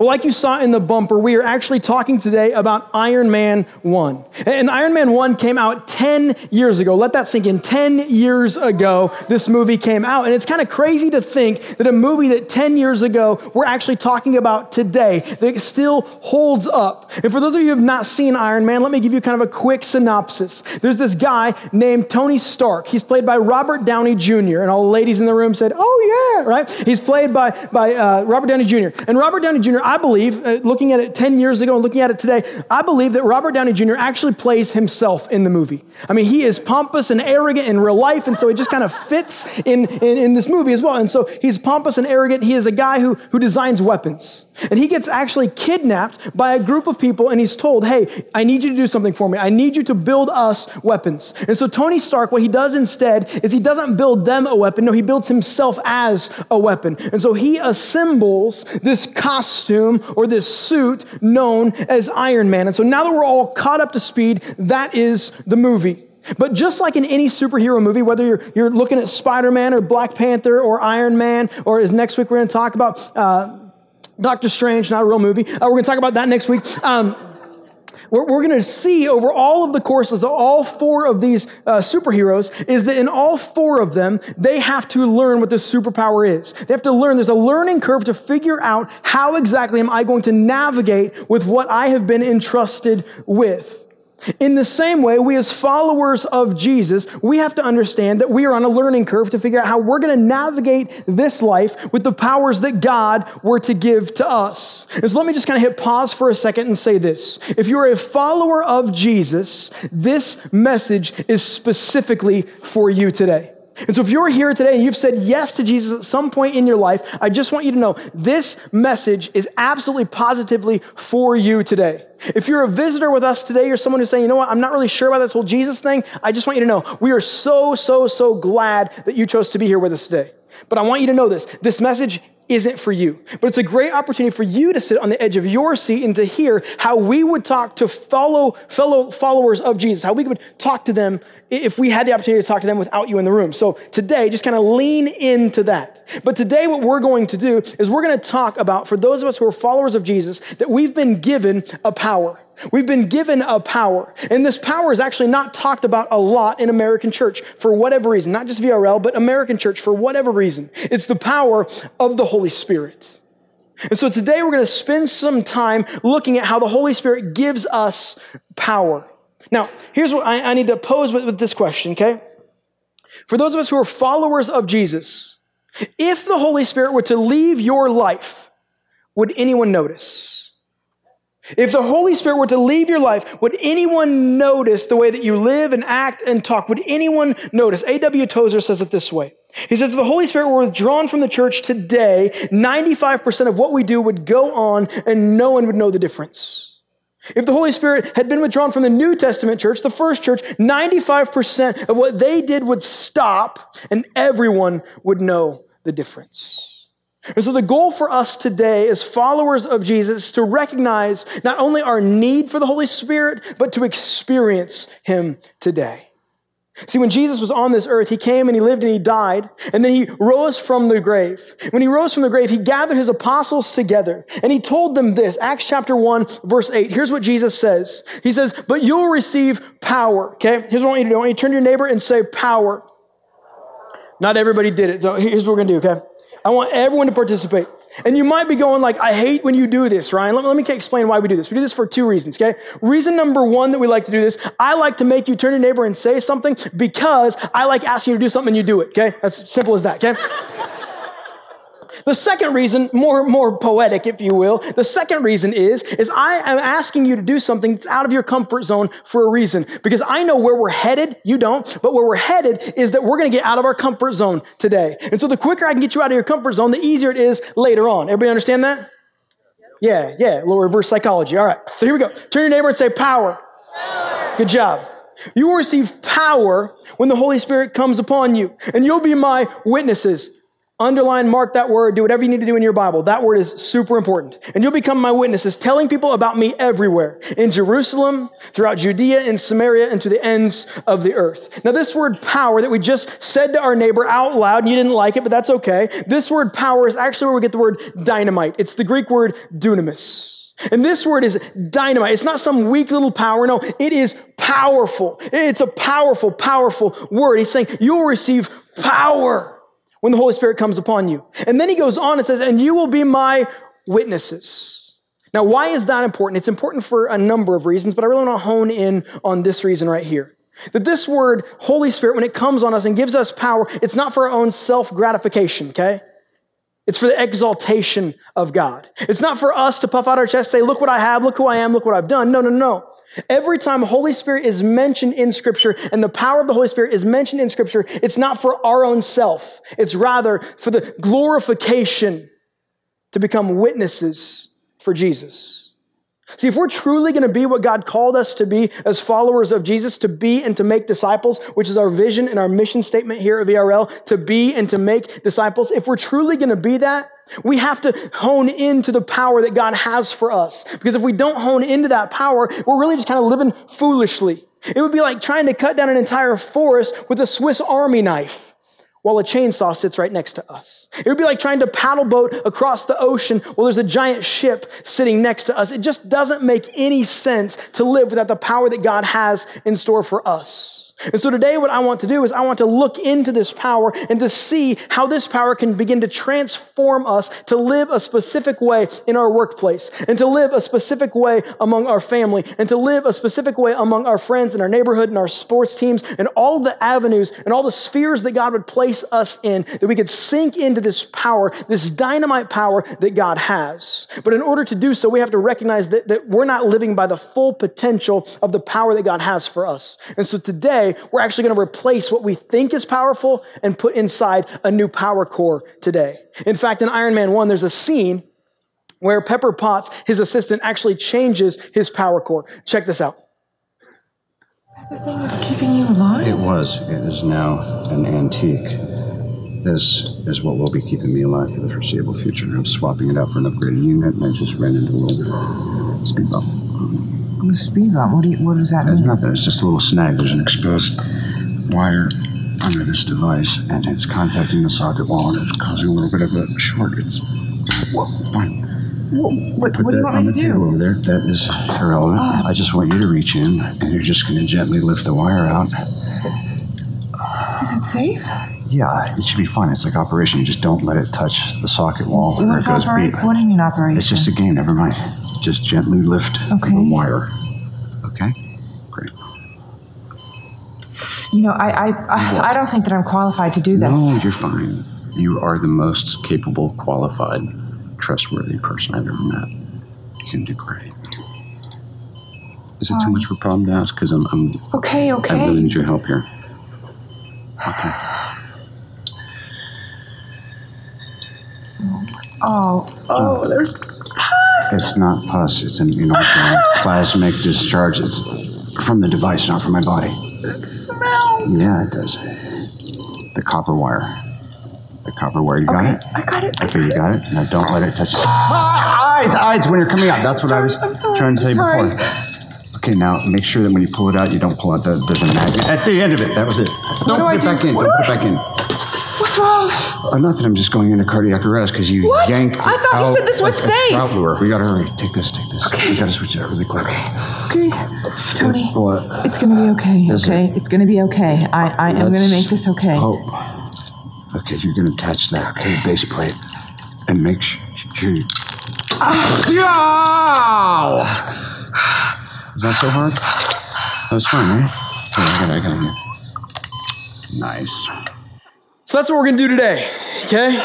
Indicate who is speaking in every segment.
Speaker 1: Well, like you saw in the bumper, we are actually talking today about Iron Man 1. And Iron Man 1 came out 10 years ago. Let that sink in. 10 years ago, this movie came out. And it's kind of crazy to think that a movie that 10 years ago we're actually talking about today, that still holds up. And for those of you who have not seen Iron Man, let me give you kind of a quick synopsis. There's this guy named Tony Stark. He's played by Robert Downey Jr. And all the ladies in the room said, oh yeah, right? He's played by, by uh, Robert Downey Jr. And Robert Downey Jr., I believe, uh, looking at it 10 years ago and looking at it today, I believe that Robert Downey Jr. actually plays himself in the movie. I mean, he is pompous and arrogant in real life, and so he just kind of fits in, in, in this movie as well. And so he's pompous and arrogant. He is a guy who, who designs weapons. And he gets actually kidnapped by a group of people, and he's told, Hey, I need you to do something for me. I need you to build us weapons. And so Tony Stark, what he does instead is he doesn't build them a weapon. No, he builds himself as a weapon. And so he assembles this costume or this suit known as Iron Man. And so now that we're all caught up to speed, that is the movie. But just like in any superhero movie, whether you're, you're looking at Spider Man or Black Panther or Iron Man, or as next week we're going to talk about uh, Doctor Strange, not a real movie. Uh, we're going to talk about that next week. Um, we're, we're going to see over all of the courses all four of these uh, superheroes is that in all four of them, they have to learn what the superpower is. They have to learn. There's a learning curve to figure out how exactly am I going to navigate with what I have been entrusted with. In the same way, we as followers of Jesus, we have to understand that we are on a learning curve to figure out how we're going to navigate this life with the powers that God were to give to us. And so let me just kind of hit pause for a second and say this. If you're a follower of Jesus, this message is specifically for you today. And so if you're here today and you've said yes to Jesus at some point in your life, I just want you to know this message is absolutely positively for you today. If you're a visitor with us today, you're someone who's saying, you know what, I'm not really sure about this whole Jesus thing. I just want you to know we are so, so, so glad that you chose to be here with us today. But I want you to know this. This message isn't for you. But it's a great opportunity for you to sit on the edge of your seat and to hear how we would talk to follow, fellow followers of Jesus, how we would talk to them if we had the opportunity to talk to them without you in the room. So today, just kind of lean into that. But today, what we're going to do is we're going to talk about, for those of us who are followers of Jesus, that we've been given a power. We've been given a power. And this power is actually not talked about a lot in American church for whatever reason, not just VRL, but American church for whatever reason. It's the power of the Holy Spirit. And so today we're going to spend some time looking at how the Holy Spirit gives us power. Now, here's what I, I need to pose with, with this question, okay? For those of us who are followers of Jesus, if the Holy Spirit were to leave your life, would anyone notice? If the Holy Spirit were to leave your life, would anyone notice the way that you live and act and talk? Would anyone notice? A.W. Tozer says it this way. He says, if the Holy Spirit were withdrawn from the church today, 95% of what we do would go on and no one would know the difference. If the Holy Spirit had been withdrawn from the New Testament church, the first church, 95% of what they did would stop and everyone would know the difference. And so the goal for us today as followers of Jesus is to recognize not only our need for the Holy Spirit, but to experience Him today. See, when Jesus was on this earth, he came and he lived and he died, and then he rose from the grave. When he rose from the grave, he gathered his apostles together and he told them this Acts chapter 1, verse 8. Here's what Jesus says He says, But you'll receive power. Okay? Here's what I want you to do I want you to turn to your neighbor and say, Power. Not everybody did it. So here's what we're going to do, okay? I want everyone to participate. And you might be going like, I hate when you do this, Ryan. Let me, let me explain why we do this. We do this for two reasons, okay? Reason number one that we like to do this, I like to make you turn to your neighbor and say something because I like asking you to do something and you do it, okay? That's simple as that, okay? The second reason, more, more poetic, if you will, the second reason is, is I am asking you to do something that's out of your comfort zone for a reason. Because I know where we're headed, you don't, but where we're headed is that we're gonna get out of our comfort zone today. And so the quicker I can get you out of your comfort zone, the easier it is later on. Everybody understand that? Yeah, yeah, a little reverse psychology. All right, so here we go. Turn your neighbor and say, power. power. Good job. You will receive power when the Holy Spirit comes upon you, and you'll be my witnesses Underline, mark that word, do whatever you need to do in your Bible. That word is super important. And you'll become my witnesses, telling people about me everywhere in Jerusalem, throughout Judea, in Samaria, and to the ends of the earth. Now, this word power that we just said to our neighbor out loud, and you didn't like it, but that's okay. This word power is actually where we get the word dynamite. It's the Greek word dunamis. And this word is dynamite. It's not some weak little power. No, it is powerful. It's a powerful, powerful word. He's saying you will receive power when the Holy Spirit comes upon you. And then he goes on and says, and you will be my witnesses. Now, why is that important? It's important for a number of reasons, but I really want to hone in on this reason right here. That this word, Holy Spirit, when it comes on us and gives us power, it's not for our own self gratification, okay? It's for the exaltation of God. It's not for us to puff out our chest, say, look what I have, look who I am, look what I've done. No, no, no. Every time Holy Spirit is mentioned in Scripture and the power of the Holy Spirit is mentioned in Scripture, it's not for our own self. It's rather for the glorification to become witnesses for Jesus. See, if we're truly going to be what God called us to be as followers of Jesus, to be and to make disciples, which is our vision and our mission statement here at VRL, to be and to make disciples, if we're truly going to be that, we have to hone into the power that God has for us. Because if we don't hone into that power, we're really just kind of living foolishly. It would be like trying to cut down an entire forest with a Swiss army knife while a chainsaw sits right next to us. It would be like trying to paddle boat across the ocean while there's a giant ship sitting next to us. It just doesn't make any sense to live without the power that God has in store for us. And so today, what I want to do is I want to look into this power and to see how this power can begin to transform us to live a specific way in our workplace and to live a specific way among our family and to live a specific way among our friends in our neighborhood and our sports teams and all the avenues and all the spheres that God would place us in, that we could sink into this power, this dynamite power that God has. But in order to do so, we have to recognize that, that we're not living by the full potential of the power that God has for us. And so today, we're actually going to replace what we think is powerful and put inside a new power core today. In fact, in Iron Man 1, there's a scene where Pepper Potts, his assistant, actually changes his power core. Check this out.
Speaker 2: The thing that's keeping you alive?
Speaker 3: It was. It is now an antique. This is what will be keeping me alive for the foreseeable future. I'm swapping it out for an upgraded unit, and I just ran into a little speed bump.
Speaker 2: A speed bump? What, do you, what does that
Speaker 3: There's
Speaker 2: mean?
Speaker 3: nothing. It's just a little snag. There's an exposed wire under this device, and it's contacting the socket wall, and it's causing a little bit of a short. It's whoa, fine.
Speaker 2: What, what,
Speaker 3: Put
Speaker 2: what do you
Speaker 3: that
Speaker 2: want
Speaker 3: on
Speaker 2: me
Speaker 3: the
Speaker 2: to
Speaker 3: table
Speaker 2: do?
Speaker 3: over there. That is irrelevant. Oh. I just want you to reach in, and you're just going to gently lift the wire out.
Speaker 2: Is it safe?
Speaker 3: Yeah, it should be fine. It's like operation. You just don't let it touch the socket wall, or it
Speaker 2: What's
Speaker 3: goes
Speaker 2: operate?
Speaker 3: beep.
Speaker 2: What do you mean operation?
Speaker 3: It's just a game. Never mind. Just gently lift
Speaker 2: Okay.
Speaker 3: the wire. Okay. Great.
Speaker 2: You know, I, I, I, I don't think that I'm qualified to do this.
Speaker 3: No, you're fine. You are the most capable, qualified, trustworthy person I've ever met. You can do great. Is it too much of a problem to ask? Because I'm, I'm,
Speaker 2: Okay,
Speaker 3: I really need your help here. Okay.
Speaker 2: Oh, oh, there's
Speaker 3: It's not pus. It's an inorganic plasmic discharge. It's from the device, not from my body.
Speaker 2: it smells.
Speaker 3: Yeah, it does. The copper wire. The copper wire. You got
Speaker 2: Okay,
Speaker 3: it?
Speaker 2: I got it.
Speaker 3: Okay, you got it. Now don't let it touch. Ah, eyes, eyes when you're coming out. That's what I was trying to tell you before. Okay, now make sure that when you pull it out, you don't pull out the there's a magnet at the end of it. That was it. Don't
Speaker 2: do
Speaker 3: put
Speaker 2: I
Speaker 3: it
Speaker 2: do?
Speaker 3: back in.
Speaker 2: What
Speaker 3: Don't
Speaker 2: do
Speaker 3: put it back in.
Speaker 2: Wrong?
Speaker 3: Oh, uh, nothing. I'm just going into cardiac arrest because you
Speaker 2: What?
Speaker 3: yanked.
Speaker 2: I thought you
Speaker 3: out
Speaker 2: said this was
Speaker 3: like
Speaker 2: safe.
Speaker 3: lure. We gotta hurry. Take this. Take this.
Speaker 2: Okay.
Speaker 3: We gotta switch it out really quick.
Speaker 2: Okay, Tony.
Speaker 3: What?
Speaker 2: It's gonna be okay.
Speaker 3: Is it?
Speaker 2: okay, it's gonna be okay. I, I am gonna make this okay.
Speaker 3: hope. Okay, you're gonna attach that to the base plate and make sure you. Ah! Yow! Is that so hard? That was fun, right? Here, I got it. I got it. Nice.
Speaker 1: So that's what we're going to do today, okay?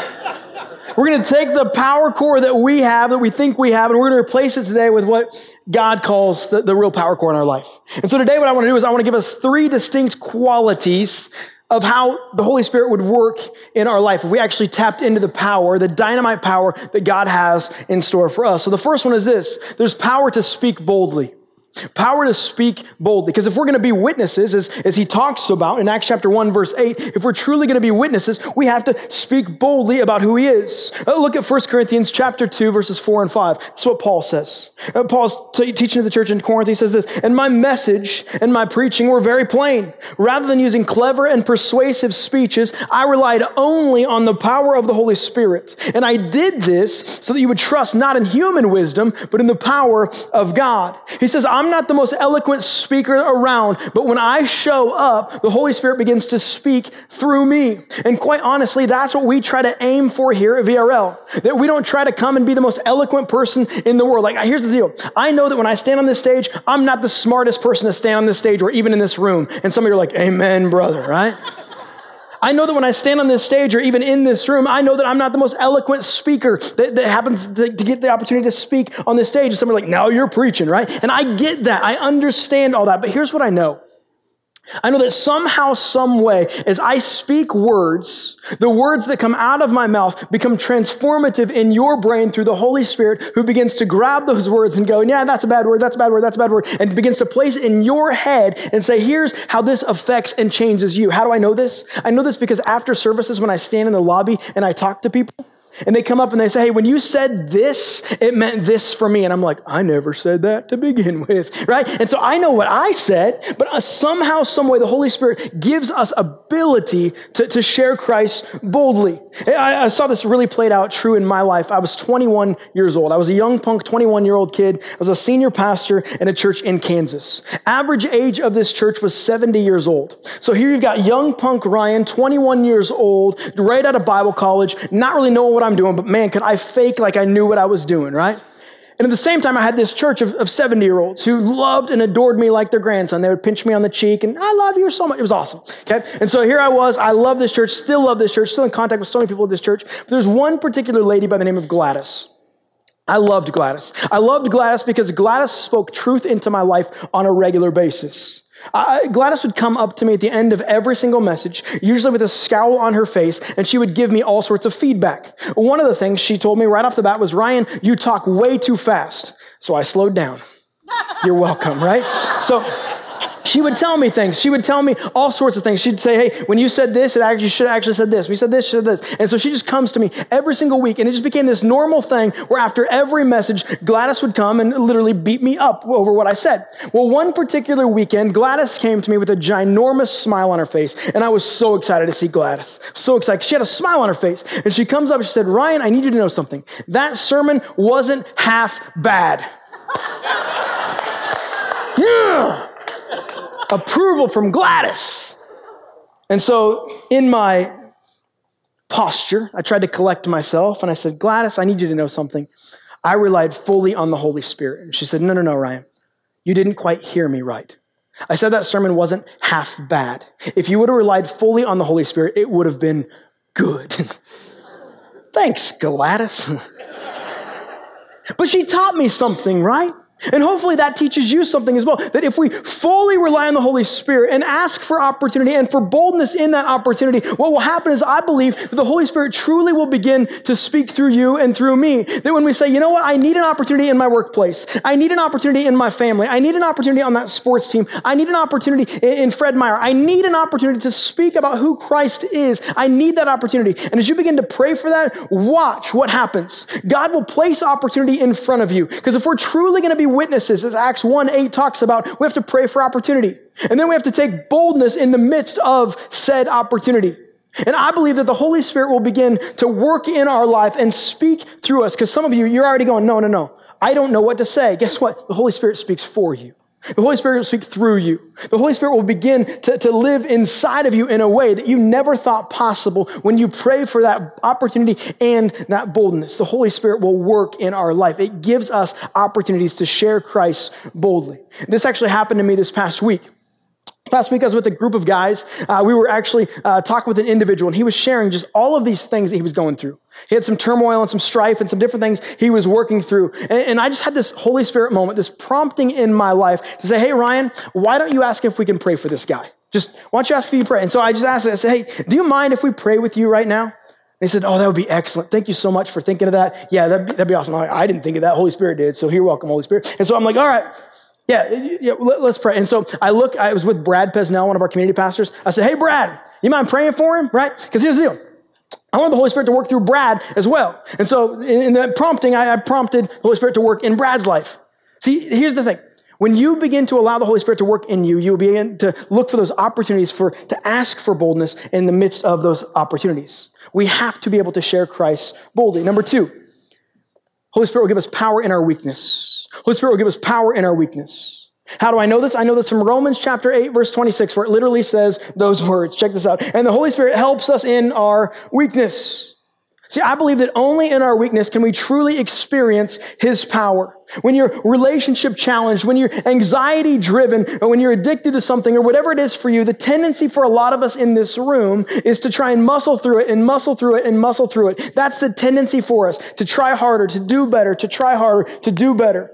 Speaker 1: We're going to take the power core that we have, that we think we have, and we're going to replace it today with what God calls the, the real power core in our life. And so today, what I want to do is I want to give us three distinct qualities of how the Holy Spirit would work in our life if we actually tapped into the power, the dynamite power that God has in store for us. So the first one is this there's power to speak boldly. Power to speak boldly. Because if we're going to be witnesses, as, as he talks about in Acts chapter 1, verse 8, if we're truly going to be witnesses, we have to speak boldly about who he is. Uh, look at 1 Corinthians chapter 2, verses 4 and 5. That's what Paul says. Uh, Paul's t- teaching to the church in Corinth. He says this, and my message and my preaching were very plain. Rather than using clever and persuasive speeches, I relied only on the power of the Holy Spirit. And I did this so that you would trust not in human wisdom, but in the power of God. He says, I'm not the most eloquent speaker around, but when I show up, the Holy Spirit begins to speak through me. And quite honestly, that's what we try to aim for here at VRL. That we don't try to come and be the most eloquent person in the world. Like, here's the deal. I know that when I stand on this stage, I'm not the smartest person to stand on this stage or even in this room. And some of you are like, amen, brother, right? I know that when I stand on this stage or even in this room, I know that I'm not the most eloquent speaker that, that happens to, to, get the opportunity to speak on this stage. Somebody like, now you're preaching, right? And I get that. I understand all that. But here's what I know. I know that somehow, some way, as I speak words, the words that come out of my mouth become transformative in your brain through the Holy Spirit who begins to grab those words and go, yeah, that's a bad word, that's a bad word, that's a bad word, and begins to place it in your head and say, here's how this affects and changes you. How do I know this? I know this because after services, when I stand in the lobby and I talk to people, and they come up and they say, Hey, when you said this, it meant this for me. And I'm like, I never said that to begin with, right? And so I know what I said, but uh, somehow, some way, the Holy Spirit gives us ability to, to share Christ boldly. I, I saw this really played out true in my life. I was 21 years old. I was a young punk, 21 year old kid. I was a senior pastor in a church in Kansas. Average age of this church was 70 years old. So here you've got young punk Ryan, 21 years old, right out of Bible college, not really knowing what I'm doing, but man, could I fake like I knew what I was doing, right? And at the same time, I had this church of, of 70 year olds who loved and adored me like their grandson. They would pinch me on the cheek and I love you so much. It was awesome. Okay. And so here I was. I love this church, still love this church, still in contact with so many people at this church. But there's one particular lady by the name of Gladys. I loved Gladys. I loved Gladys because Gladys spoke truth into my life on a regular basis. Uh, Gladys would come up to me at the end of every single message, usually with a scowl on her face, and she would give me all sorts of feedback. One of the things she told me right off the bat was, Ryan, you talk way too fast. So I slowed down. You're welcome, right? So, she would tell me things. She would tell me all sorts of things. She'd say, Hey, when you said this, it actually, you should have actually said this. We said this, said this. And so she just comes to me every single week. And it just became this normal thing where after every message, Gladys would come and literally beat me up over what I said. Well, one particular weekend, Gladys came to me with a ginormous smile on her face. And I was so excited to see Gladys. So excited. She had a smile on her face. And she comes up and she said, Ryan, I need you to know something. That sermon wasn't half bad. yeah approval from Gladys. And so, in my posture, I tried to collect myself and I said, Gladys, I need you to know something. I relied fully on the Holy Spirit. And she said, No, no, no, Ryan. You didn't quite hear me right. I said that sermon wasn't half bad. If you would have relied fully on the Holy Spirit, it would have been good. Thanks, Gladys. but she taught me something, right? And hopefully that teaches you something as well. That if we fully rely on the Holy Spirit and ask for opportunity and for boldness in that opportunity, what will happen is I believe that the Holy Spirit truly will begin to speak through you and through me. That when we say, you know what, I need an opportunity in my workplace. I need an opportunity in my family. I need an opportunity on that sports team. I need an opportunity in Fred Meyer. I need an opportunity to speak about who Christ is. I need that opportunity. And as you begin to pray for that, watch what happens. God will place opportunity in front of you. Because if we're truly going to be witnesses, as Acts 1 8 talks about, we have to pray for opportunity. And then we have to take boldness in the midst of said opportunity. And I believe that the Holy Spirit will begin to work in our life and speak through us. Because some of you, you're already going, no, no, no. I don't know what to say. Guess what? The Holy Spirit speaks for you. The Holy Spirit will speak through you. The Holy Spirit will begin to, to live inside of you in a way that you never thought possible when you pray for that opportunity and that boldness. The Holy Spirit will work in our life. It gives us opportunities to share Christ boldly. This actually happened to me this past week. Last week, I was with a group of guys. Uh, we were actually uh, talking with an individual, and he was sharing just all of these things that he was going through. He had some turmoil and some strife and some different things he was working through. And, and, I just had this Holy Spirit moment, this prompting in my life to say, Hey, Ryan, why don't you ask if we can pray for this guy? Just, why don't you ask if you pray? And so I just asked, I said, Hey, do you mind if we pray with you right now? And he said, Oh, that would be excellent. Thank you so much for thinking of that. Yeah, that'd be, that'd be awesome. I, I didn't think of that. Holy Spirit did. So you're welcome, Holy Spirit. And so I'm like, All right. Yeah, yeah let, us pray. And so I look, I was with Brad Pesnell, one of our community pastors. I said, Hey, Brad, you mind praying for him? Right? Because here's the deal. I wanted the Holy Spirit to work through Brad as well. And so in, in the prompting, I, I prompted the Holy Spirit to work in Brad's life. See, here's the thing. When you begin to allow the Holy Spirit to work in you, you'll begin to look for those opportunities for, to ask for boldness in the midst of those opportunities. We have to be able to share Christ boldly. Number two, Holy Spirit will give us power in our weakness. Holy Spirit will give us power in our weakness. How do I know this? I know this from Romans chapter 8, verse 26, where it literally says those words. Check this out. And the Holy Spirit helps us in our weakness. See, I believe that only in our weakness can we truly experience His power. When you're relationship challenged, when you're anxiety driven, or when you're addicted to something or whatever it is for you, the tendency for a lot of us in this room is to try and muscle through it and muscle through it and muscle through it. That's the tendency for us to try harder, to do better, to try harder, to do better.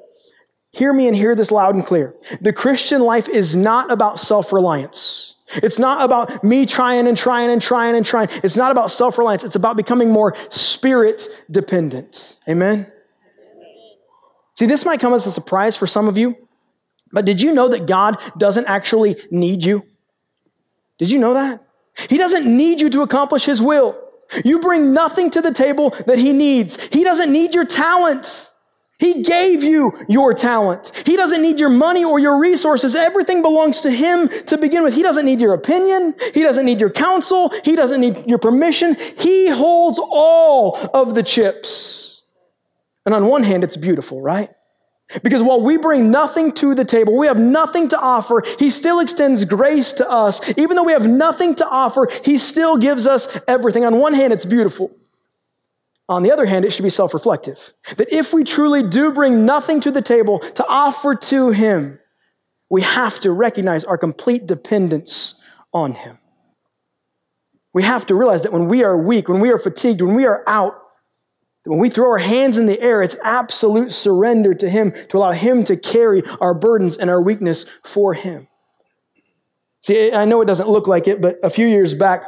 Speaker 1: Hear me and hear this loud and clear. The Christian life is not about self reliance. It's not about me trying and trying and trying and trying. It's not about self reliance. It's about becoming more spirit dependent. Amen? See, this might come as a surprise for some of you, but did you know that God doesn't actually need you? Did you know that? He doesn't need you to accomplish His will. You bring nothing to the table that He needs. He doesn't need your talent. He gave you your talent. He doesn't need your money or your resources. Everything belongs to Him to begin with. He doesn't need your opinion. He doesn't need your counsel. He doesn't need your permission. He holds all of the chips. And on one hand, it's beautiful, right? Because while we bring nothing to the table, we have nothing to offer, He still extends grace to us. Even though we have nothing to offer, He still gives us everything. On one hand, it's beautiful. On the other hand, it should be self reflective. That if we truly do bring nothing to the table to offer to Him, we have to recognize our complete dependence on Him. We have to realize that when we are weak, when we are fatigued, when we are out, when we throw our hands in the air, it's absolute surrender to Him to allow Him to carry our burdens and our weakness for Him. See, I know it doesn't look like it, but a few years back,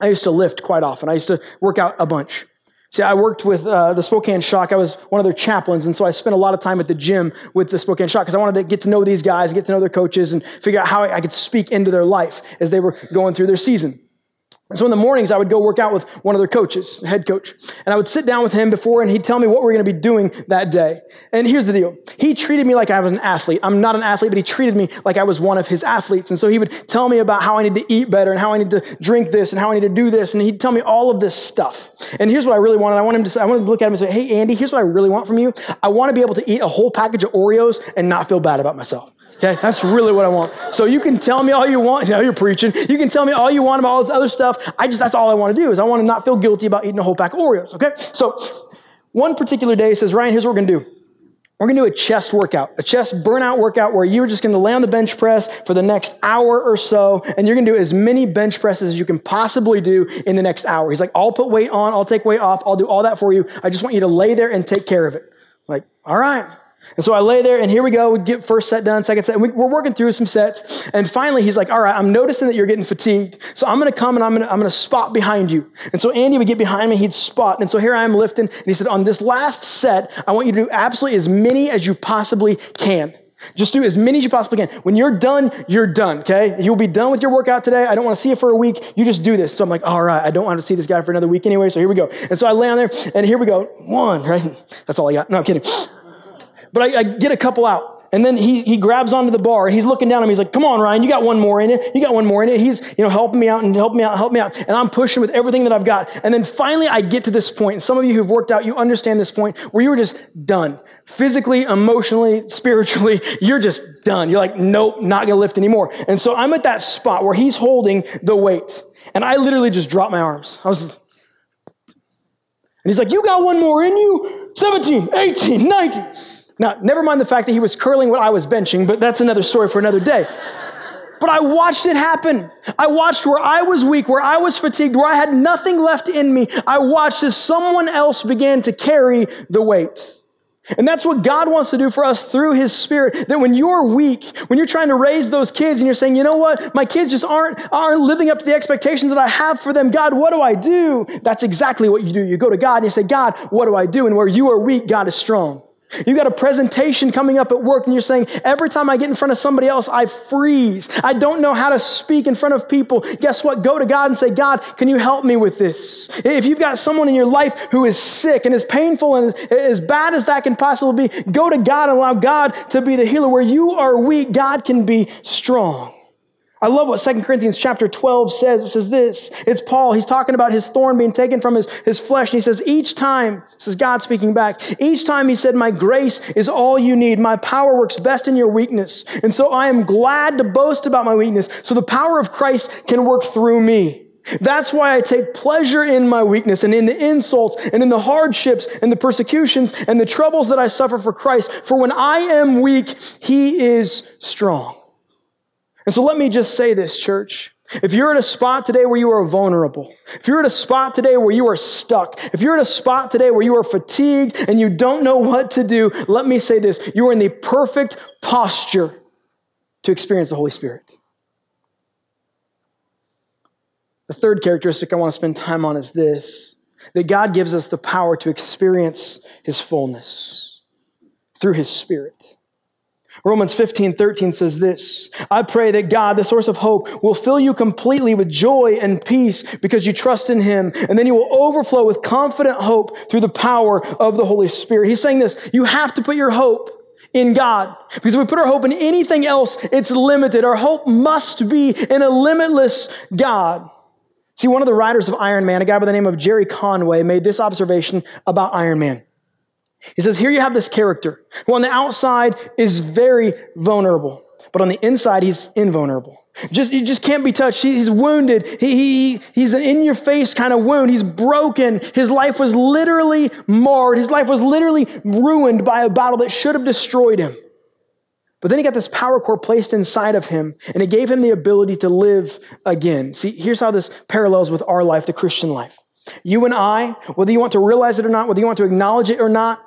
Speaker 1: I used to lift quite often. I used to work out a bunch. See, I worked with uh, the Spokane Shock. I was one of their chaplains, and so I spent a lot of time at the gym with the Spokane Shock because I wanted to get to know these guys, get to know their coaches, and figure out how I could speak into their life as they were going through their season. And so in the mornings, I would go work out with one of their coaches, head coach. And I would sit down with him before and he'd tell me what we are going to be doing that day. And here's the deal. He treated me like I was an athlete. I'm not an athlete, but he treated me like I was one of his athletes. And so he would tell me about how I need to eat better and how I need to drink this and how I need to do this. And he'd tell me all of this stuff. And here's what I really wanted. I want him to say, I want to look at him and say, Hey, Andy, here's what I really want from you. I want to be able to eat a whole package of Oreos and not feel bad about myself. Okay, that's really what I want. So you can tell me all you want. You know, you're preaching. You can tell me all you want about all this other stuff. I just, that's all I want to do is I want to not feel guilty about eating a whole pack of Oreos. Okay, so one particular day he says, Ryan, here's what we're going to do. We're going to do a chest workout, a chest burnout workout where you're just going to lay on the bench press for the next hour or so, and you're going to do as many bench presses as you can possibly do in the next hour. He's like, I'll put weight on, I'll take weight off, I'll do all that for you. I just want you to lay there and take care of it. like, all right. And so I lay there, and here we go. We get first set done, second set. And we, are working through some sets. And finally, he's like, All right, I'm noticing that you're getting fatigued. So I'm going to come and I'm going to I'm going to spot behind you. And so Andy would get behind me, he'd spot. And so here I am lifting. And he said, On this last set, I want you to do absolutely as many as you possibly can. Just do as many as you possibly can. When you're done, you're done, okay? You'll be done with your workout today. I don't want to see you for a week. You just do this. So I'm like, all right, I don't want to see this guy for another week anyway, so here we go. And so I lay on there, and here we go. One, right? That's all I got. No, I'm kidding. But I, I get a couple out. And then he, he grabs onto the bar he's looking down at me. He's like, come on, Ryan, you got one more in it. You got one more in it. He's, you know, helping me out and helping me out, help me out. And I'm pushing with everything that I've got. And then finally I get to this point. And some of you who've worked out, you understand this point where you were just done. Physically, emotionally, spiritually, you're just done. You're like, nope, not to lift anymore. And so I'm at that spot where he's holding the weight. And I literally just dropped my arms. I was, and he's like, you got one more in you? 17, 18, 19. Now, never mind the fact that he was curling what I was benching, but that's another story for another day. But I watched it happen. I watched where I was weak, where I was fatigued, where I had nothing left in me. I watched as someone else began to carry the weight. And that's what God wants to do for us through His Spirit. That when you're weak, when you're trying to raise those kids and you're saying, you know what, my kids just aren't, aren't living up to the expectations that I have for them. God, what do I do? That's exactly what you do. You go to God and you say, God, what do I do? And where you are weak, God is strong. You got a presentation coming up at work and you're saying, every time I get in front of somebody else, I freeze. I don't know how to speak in front of people. Guess what? Go to God and say, God, can you help me with this? If you've got someone in your life who is sick and is painful and as bad as that can possibly be, go to God and allow God to be the healer. Where you are weak, God can be strong. I love what 2 Corinthians chapter 12 says. It says this. It's Paul. He's talking about his thorn being taken from his, his flesh. And he says, each time, this is God speaking back, each time he said, my grace is all you need. My power works best in your weakness. And so I am glad to boast about my weakness. So the power of Christ can work through me. That's why I take pleasure in my weakness and in the insults and in the hardships and the persecutions and the troubles that I suffer for Christ. For when I am weak, he is strong. And so let me just say this, church. If you're at a spot today where you are vulnerable, if you're at a spot today where you are stuck, if you're at a spot today where you are fatigued and you don't know what to do, let me say this. You are in the perfect posture to experience the Holy Spirit. The third characteristic I want to spend time on is this that God gives us the power to experience His fullness through His Spirit. Romans 15, 13 says this I pray that God, the source of hope, will fill you completely with joy and peace because you trust in Him. And then you will overflow with confident hope through the power of the Holy Spirit. He's saying this you have to put your hope in God. Because if we put our hope in anything else, it's limited. Our hope must be in a limitless God. See, one of the writers of Iron Man, a guy by the name of Gerry Conway, made this observation about Iron Man. He says, Here you have this character who on the outside is very vulnerable, but on the inside, he's invulnerable. Just, you just can't be touched. He's wounded. He, he, he's an in your face kind of wound. He's broken. His life was literally marred. His life was literally ruined by a battle that should have destroyed him. But then he got this power core placed inside of him, and it gave him the ability to live again. See, here's how this parallels with our life, the Christian life. You and I, whether you want to realize it or not, whether you want to acknowledge it or not,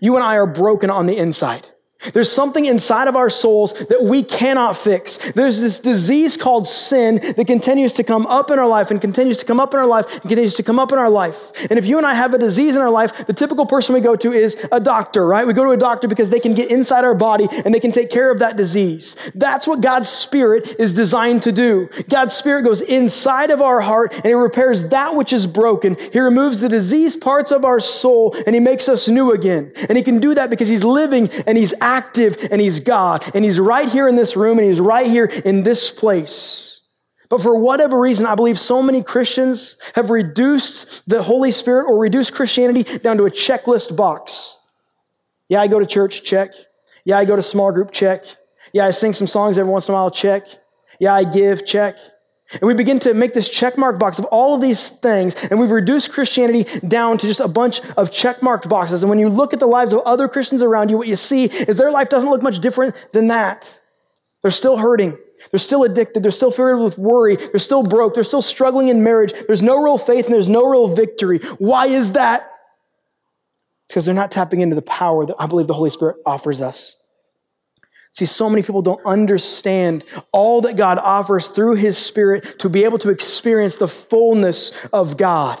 Speaker 1: you and I are broken on the inside. There's something inside of our souls that we cannot fix. There's this disease called sin that continues to come up in our life and continues to come up in our life and continues to come up in our life. And if you and I have a disease in our life, the typical person we go to is a doctor, right? We go to a doctor because they can get inside our body and they can take care of that disease. That's what God's Spirit is designed to do. God's Spirit goes inside of our heart and He repairs that which is broken. He removes the diseased parts of our soul and He makes us new again. And He can do that because He's living and He's active and he's God. And he's right here in this room and he's right here in this place. But for whatever reason, I believe so many Christians have reduced the Holy Spirit or reduced Christianity down to a checklist box. Yeah, I go to church, check. Yeah, I go to small group, check. Yeah, I sing some songs every once in a while, check. Yeah, I give, check. And we begin to make this checkmark box of all of these things, and we've reduced Christianity down to just a bunch of checkmarked boxes. And when you look at the lives of other Christians around you, what you see is their life doesn't look much different than that. They're still hurting. They're still addicted. They're still filled with worry. They're still broke. They're still struggling in marriage. There's no real faith and there's no real victory. Why is that? It's because they're not tapping into the power that I believe the Holy Spirit offers us. See, so many people don't understand all that God offers through His Spirit to be able to experience the fullness of God.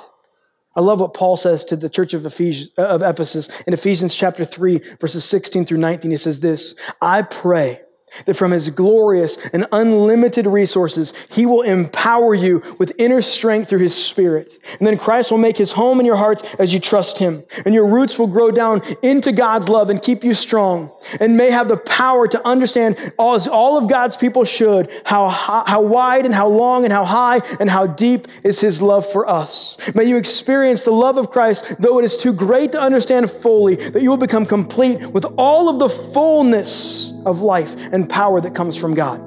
Speaker 1: I love what Paul says to the church of, of Ephesus in Ephesians chapter 3, verses 16 through 19. He says this I pray that from his glorious and unlimited resources, he will empower you with inner strength through his spirit. And then Christ will make his home in your hearts as you trust him. And your roots will grow down into God's love and keep you strong and may have the power to understand, as all of God's people should, how, how wide and how long and how high and how deep is his love for us. May you experience the love of Christ, though it is too great to understand fully, that you will become complete with all of the fullness of life and power that comes from God.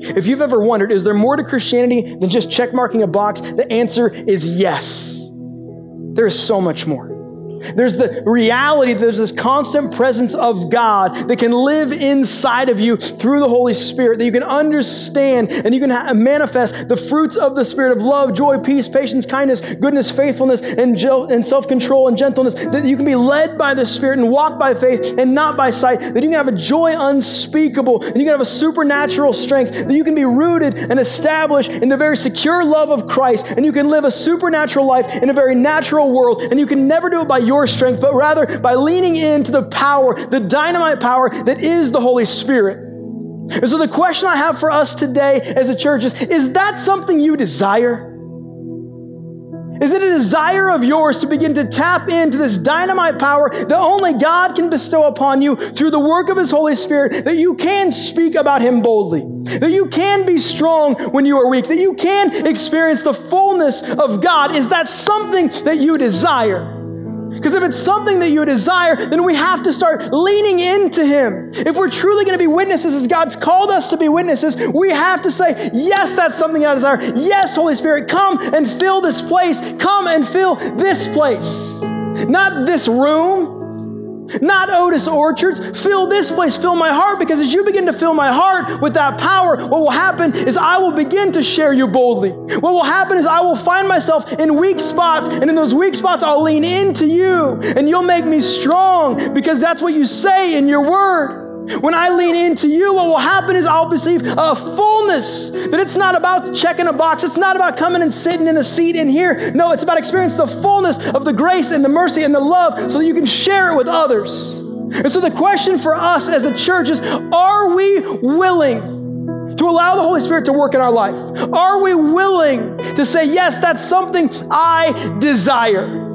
Speaker 1: If you've ever wondered, is there more to Christianity than just checkmarking a box? The answer is yes. There is so much more. There's the reality there's this constant presence of God that can live inside of you through the Holy Spirit, that you can understand and you can ha- manifest the fruits of the Spirit of love, joy, peace, patience, kindness, goodness, faithfulness, and, jo- and self control and gentleness. That you can be led by the Spirit and walk by faith and not by sight. That you can have a joy unspeakable and you can have a supernatural strength. That you can be rooted and established in the very secure love of Christ and you can live a supernatural life in a very natural world and you can never do it by your strength, but rather by leaning into the power, the dynamite power that is the Holy Spirit. And so the question I have for us today as a church is Is that something you desire? Is it a desire of yours to begin to tap into this dynamite power that only God can bestow upon you through the work of His Holy Spirit, that you can speak about Him boldly, that you can be strong when you are weak, that you can experience the fullness of God? Is that something that you desire? Because if it's something that you desire, then we have to start leaning into Him. If we're truly going to be witnesses as God's called us to be witnesses, we have to say, Yes, that's something I desire. Yes, Holy Spirit, come and fill this place. Come and fill this place. Not this room, not Otis Orchards. Fill this place, fill my heart, because as you begin to fill my heart with that power, what will happen is I will begin to share you boldly. What will happen is I will find myself in weak spots, and in those weak spots, I'll lean into you, and you'll make me strong because that's what you say in your word. When I lean into you, what will happen is I'll perceive a fullness. That it's not about checking a box. It's not about coming and sitting in a seat in here. No, it's about experiencing the fullness of the grace and the mercy and the love so that you can share it with others. And so the question for us as a church is are we willing to allow the Holy Spirit to work in our life? Are we willing to say, yes, that's something I desire?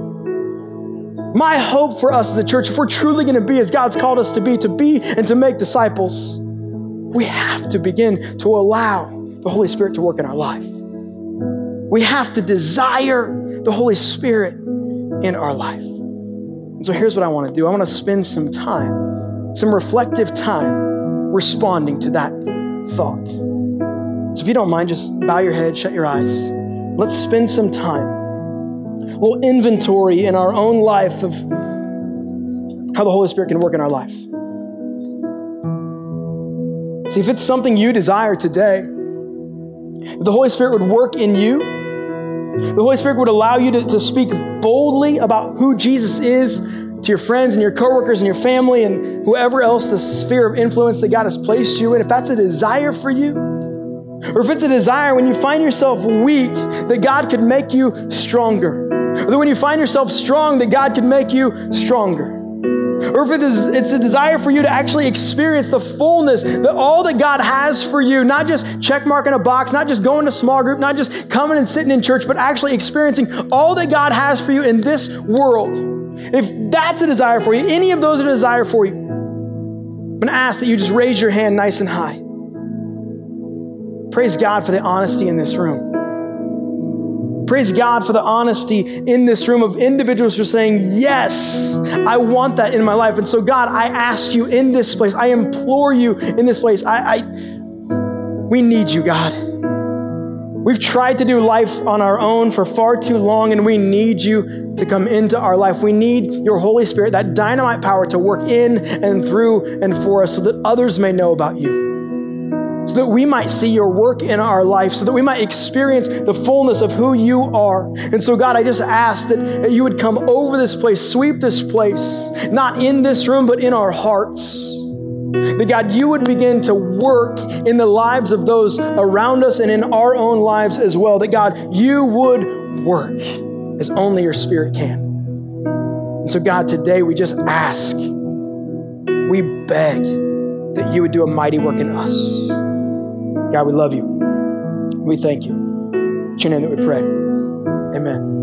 Speaker 1: My hope for us as a church, if we're truly going to be as God's called us to be, to be and to make disciples, we have to begin to allow the Holy Spirit to work in our life. We have to desire the Holy Spirit in our life. And so here's what I want to do I want to spend some time, some reflective time, responding to that thought. So if you don't mind, just bow your head, shut your eyes. Let's spend some time little inventory in our own life of how the Holy Spirit can work in our life. See, if it's something you desire today, if the Holy Spirit would work in you, the Holy Spirit would allow you to, to speak boldly about who Jesus is to your friends and your coworkers and your family and whoever else the sphere of influence that God has placed you in, if that's a desire for you, or if it's a desire when you find yourself weak, that God could make you stronger. Or that when you find yourself strong, that God can make you stronger. Or if it is, it's a desire for you to actually experience the fullness, that all that God has for you, not just check marking a box, not just going to small group, not just coming and sitting in church, but actually experiencing all that God has for you in this world. If that's a desire for you, any of those are a desire for you, I'm going to ask that you just raise your hand nice and high. Praise God for the honesty in this room. Praise God for the honesty in this room of individuals who are saying, Yes, I want that in my life. And so, God, I ask you in this place, I implore you in this place. I, I we need you, God. We've tried to do life on our own for far too long, and we need you to come into our life. We need your Holy Spirit, that dynamite power to work in and through and for us so that others may know about you so that we might see your work in our life, so that we might experience the fullness of who you are. And so, God, I just ask that you would come over this place, sweep this place, not in this room, but in our hearts. That God, you would begin to work in the lives of those around us and in our own lives as well. That God, you would work as only your Spirit can. And so, God, today we just ask, we beg that you would do a mighty work in us. God, we love you. We thank you. It's your name that we pray. Amen.